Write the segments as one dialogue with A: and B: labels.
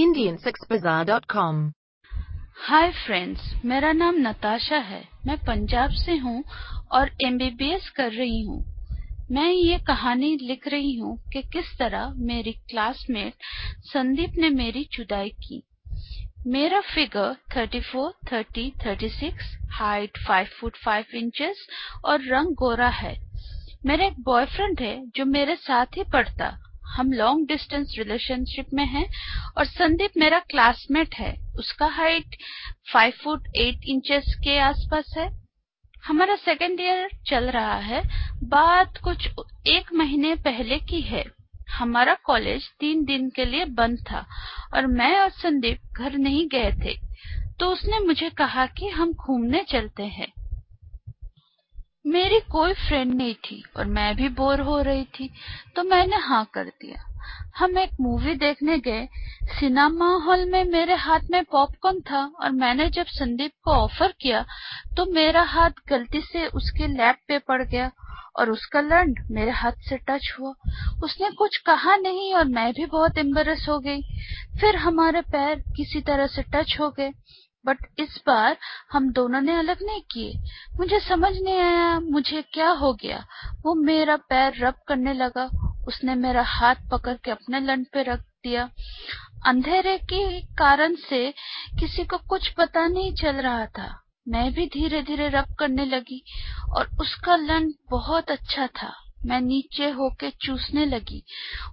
A: indiansexbazaar.com.
B: Hi friends मेरा नाम नताशा है। मैं पंजाब से हूँ और एमबीबीएस कर रही हूँ। मैं ये कहानी लिख रही हूँ कि किस तरह मेरी क्लासमेट संदीप ने मेरी जुदाई की। मेरा फिगर 34, 30, 36, हाइट 5 फुट 5 इंचेस और रंग गोरा है। मेरा एक बॉयफ्रेंड है जो मेरे साथ ही पढ़ता। हम लॉन्ग डिस्टेंस रिलेशनशिप में हैं और संदीप मेरा क्लासमेट है। उसका हाइट 5 फुट 8 इंचेस के आसपास है। हमारा सेकेंड ईयर चल रहा है। बात कुछ एक महीने पहले की है। हमारा कॉलेज तीन दिन के लिए बंद था और मैं और संदीप घर नहीं गए थे। तो उसने मुझे कहा कि हम घूमने चलते हैं। मेरी कोई फ्रेंड नहीं थी और मैं भी बोर हो रही थी तो मैंने हाँ कर दिया। हम एक मूवी देखने गए। सिनेमा हॉल में मेरे हाथ में पॉपकॉर्न था और मैंने जब संदीप को ऑफ़र किया तो मेरा हाथ गलती से उसके लैप पे पड़ गया और उसका लंड मेरे हाथ से टच हुआ। उसने कुछ कहा नहीं और मैं भी बहुत एम्बेरस हो गई। फिर हमारे पैर किसी तरह से टच हो गए। बट इस बार हम दोनों ने अलग नहीं किए। मुझे समझ नहीं आया, मुझे क्या हो गया? वो मेरा पैर रब करने लगा। उसने मेरा हाथ पकड़ के अपने लंड पे रख दिया। अंधेरे के कारण से किसी को कुछ पता नहीं चल रहा था। मैं भी धीरे धीरे रब करने लगी और उसका लंड बहुत अच्छा था। मैं नीचे होके चूसने लगी।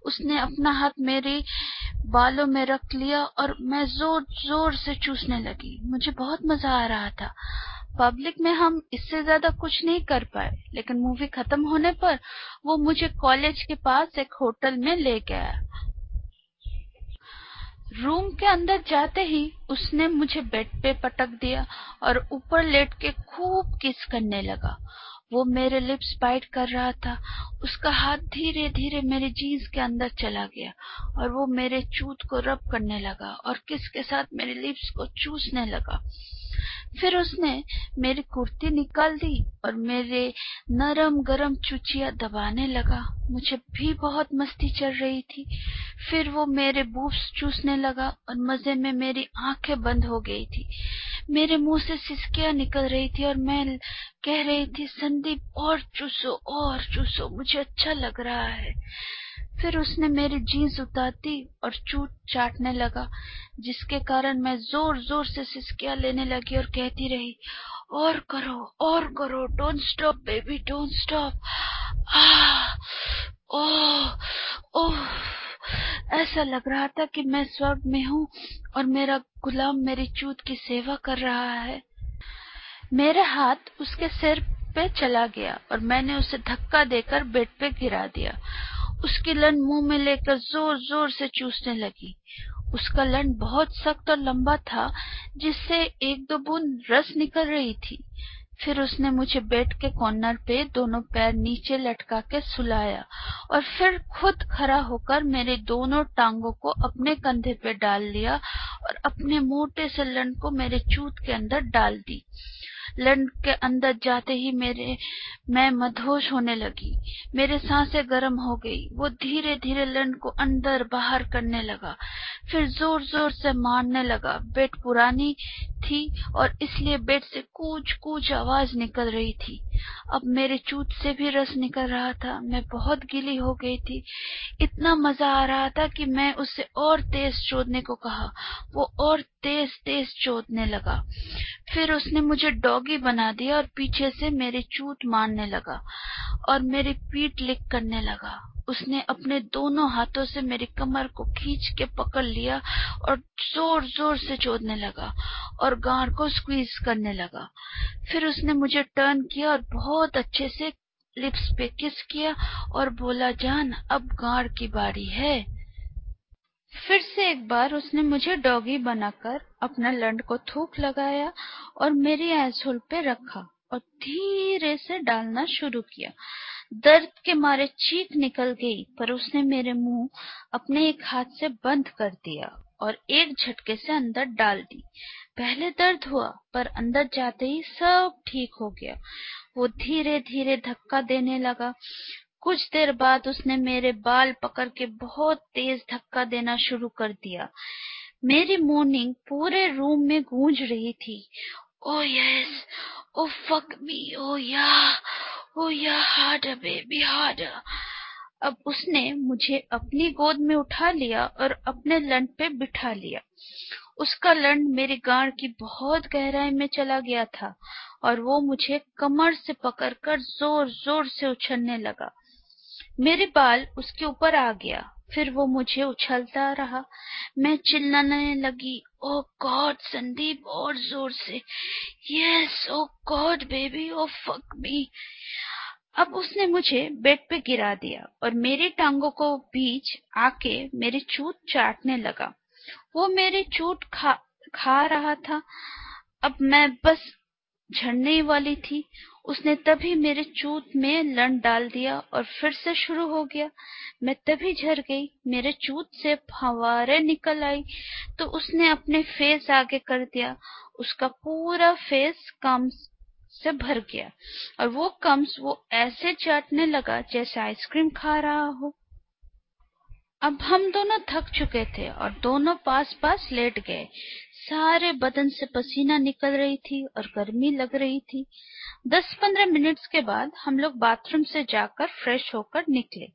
B: उसने अपना हाथ मेरे बालों में रख लिया और मैं ज़ोर ज़ोर से चूसने लगी। मुझे बहुत मज़ा आ रहा था। पब्लिक में हम इससे ज़्यादा कुछ नहीं कर पाए, लेकिन मूवी खत्म होने पर वो मुझे कॉलेज के पास एक होटल में ले गया। रूम के अंदर जाते ही उसने मुझे बेड पे पटक दिया और ऊपर लेट के खूब किस करने लगा। वो मेरे लिप्स बाइट कर रहा था। उसका हाथ धीरे धीरे मेरे जीन्स के अंदर चला गया और वो मेरे चूत को रब करने लगा और किस के साथ मेरे लिप्स को चूसने लगा। फिर उसने मेरी कुर्ती निकाल दी और मेरे नरम गरम चुचिया दबाने लगा। मुझे भी बहुत मस्ती चल रही थी। फिर वो मेरे बूब्स चूसने लगा और मज़े में मेरी आँखें बंद हो गई थी। मेरे मुँह से सिसकियाँ निकल रही थी और मैं कह रही थी, संदीप, और चूसो और चूसो, मुझे अच्छा लग रहा है। फिर उसने मेरी जीन्स उतारती और चूट चाटने लगा, जिसके कारण मैं ज़ोर ज़ोर से सिसकियाँ लेने लगी और कहती रही, और करो और करो don't stop baby don't stop oh oh ऐसा लग रहा था कि मैं स्वर्ग में हूँ और मेरा गुलाम मेरी चूत की सेवा कर रहा है। मेरा हाथ उसके सिर पे चला गया और मैंने उसे धक्का देकर बेड पे गिरा दिया। उसकी लन मुँह में लेकर ज़ोर ज़ोर से चूसने लगी। उसका लन बहुत सख्त और लंबा था, जिससे एक दो बूंद रस निकल रही थी। फिर उसने मुझे बेड के कॉर्नर पे दोनों पैर नीचे लटका के सुलाया और फिर खुद खड़ा होकर मेरे दोनों टांगों को अपने कंधे पे डाल लिया और अपने मोटे से लंड को मेरे चूत के अंदर डाल दी। लंड के अंदर जाते ही मेरे, मैं मदहोश होने लगी। मेरे साँसें गर्म हो गई। वो धीरे धीरे लंड को अंदर बाहर करने लगा। फिर ज़ोर ज़ोर से मारने लगा। बेड पुरानी थी और इसलिए बेड से कूच कूच आवाज़ निकल रही थी। अब मेरे चूत से भी रस निकल रहा था। मैं बहुत गीली हो गई थी। इतना मज़ा आ रहा था कि मैं उसे और तेज चोदने को कहा। वो और तेज तेज चोदने लगा। फिर उसने मुझे डॉगी बना दिया और पीछे से मेरी चूत मारने लगा और मेरी पीठ लिक करने लगा। उसने अपने दोनों हाथों से मेरी कमर को खींच के पकड़ लिया और ज़ोर ज़ोर से चोदने लगा और गांड को स्क्वीज करने लगा। फिर उसने मुझे टर्न किया और बहुत अच्छे से लिप्स पे किस किया और बोला, जान, अब गांड की बारी है। फिर से एक बार उसने मुझे डॉगी बनाकर अपना लंड को थूक लगाया और मेरी एसहोल पे रखा और धीरे से डालना शुरू किया। दर्द के मारे चीख निकल गई, पर उसने मेरे मुँह अपने एक हाथ से बंद कर दिया और एक झटके से अंदर डाल दी। पहले दर्द हुआ, पर अंदर जाते ही सब ठीक हो गया। वो धीरे धीरे धक्का देने लगा। कुछ देर बाद उसने मेरे बाल पकड़ के बहुत तेज धक्का देना शुरू कर दिया। मेरी मॉर्निंग पूरे रूम में गूंज रही थी। ओ यस ओ फक मी ओ या ओ या हार्डर बेबी हार्डर अब उसने मुझे अपनी गोद में उठा लिया और अपने लंड पे बिठा लिया। उसका लंड मेरी गांड की बहुत गहराई में चला गया था और वो मुझे कमर से पकड़कर ज़ोर ज़ोर से उछलने लगा। मेरे बाल उसके ऊपर आ गया, फिर वो मुझे उछलता रहा। मैं चिल्लाने लगी, ओ गॉड, संदीप, और ज़ोर से। Yes, oh God baby oh fuck me. अब उसने मुझे बेड पे गिरा दिया और मेरी टांगों को बीच आके मेरी चूत चाटने लगा। वो मेरी चूत खा रहा था। अब मैं बस झड़ने वाली थी। उसने तभी मेरे चूत में लन डाल दिया और फिर से शुरू हो गया। मैं तभी झर गई। मेरे चूत से फवारे निकल आई। तो उसने अपने फेस आगे कर दिया। उसका पूरा फेस कम से भर गया। और वो कम्स वो ऐसे चाटने लगा जैसे आइसक्रीम खा रहा हो। अब हम दोनों थक चुके थे और दोनों पास पास लेट गए। सारे बदन से पसीना निकल रही थी और गर्मी लग रही थी। दस पंद्रह मिनट्स के बाद हम लोग बाथरूम से जाकर फ्रेश होकर निकले।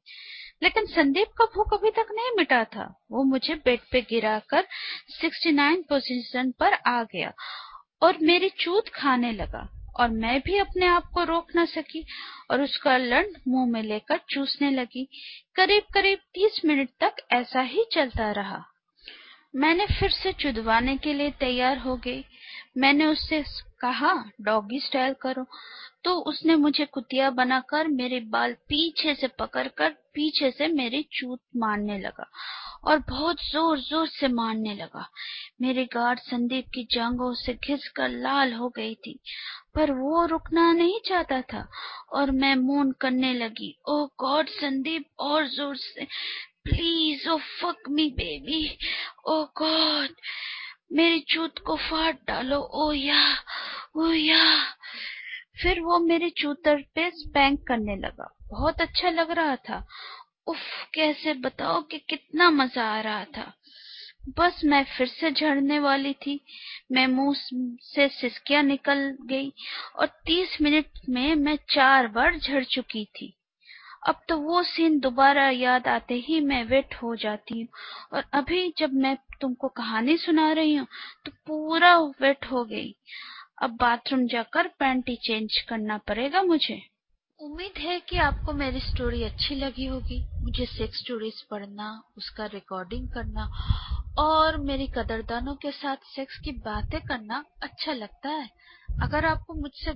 B: लेकिन संदीप का भूख अभी तक नहीं मिटा था। वो मुझे बेड पे गिराकर 69 पोजीशन पर आ गया और मेरी चूत खाने लगा। और मैं भी अपने आप को रोक न सकी और उसका लंड मुँह में लेकर चूसने लगी। करीब करीब तीस मिनट तक ऐसा ही चलता रहा। मैंने फिर से चुदवाने के लिए तैयार हो गई। मैंने उससे कहा, डॉगी स्टाइल करो। तो उसने मुझे कुतिया बनाकर मेरे बाल पीछे से पकड़कर पीछे से मेरी चूत मारने लगा और बहुत ज़ोर ज़ोर से मारने लगा। मेरी गार्ड संदीप की जांघों से घिस कर लाल हो गई थी, पर वो रुकना नहीं चाहता था और मैं मून करने लगी, ओ गॉड संदीप, और ज़ोर से, please, oh fuck me baby, oh God, मेरी चूत को फाड़ डालो, ओ या ओ या। फिर वो मेरे चूतर पे स्पैंक करने लगा। बहुत अच्छा लग रहा था। उफ, कैसे बताओ कि कितना मज़ा आ रहा था। बस मैं फिर से झड़ने वाली थी। मैं मुँह से सिसकियाँ निकल गई और तीस मिनट में मैं चार बार झड़ चुकी थी। अब तो वो सीन दोबारा याद आते ही मैं वेट हो जाती हूँ और अभी जब मैं तुमको कहानी सुना रही हूँ तो पूरा वेट हो गई। अब बाथरूम जाकर पैंटी चेंज करना पड़ेगा मुझे। उम्मीद है कि आपको मेरी स्टोरी अच्छी लगी होगी। मुझे सेक्स स्टोरीज पढ़ना, उसका रिकॉर्डिंग करना और मेरी कदरदानों के साथ सेक्स की बातें करना अच्छा लगता है। अगर आपको मुझसे